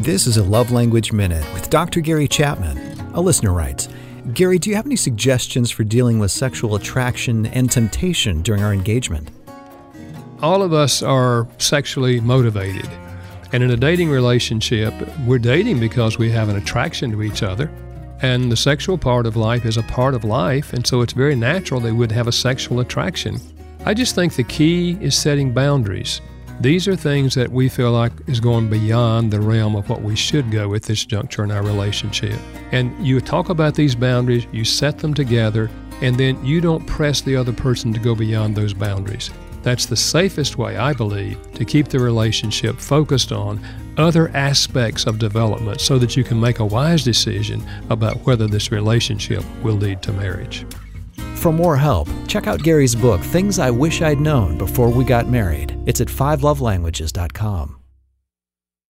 This is a Love Language Minute with Dr. Gary Chapman. A listener writes Gary, do you have any suggestions for dealing with sexual attraction and temptation during our engagement? All of us are sexually motivated. And in a dating relationship, we're dating because we have an attraction to each other. And the sexual part of life is a part of life, and so it's very natural they would have a sexual attraction. I just think the key is setting boundaries. These are things that we feel like is going beyond the realm of what we should go at this juncture in our relationship. And you talk about these boundaries, you set them together, and then you don't press the other person to go beyond those boundaries. That's the safest way, I believe, to keep the relationship focused on other aspects of development so that you can make a wise decision about whether this relationship will lead to marriage. For more help, check out Gary's book, Things I Wish I'd Known Before We Got Married. It's at fivelovelanguages.com.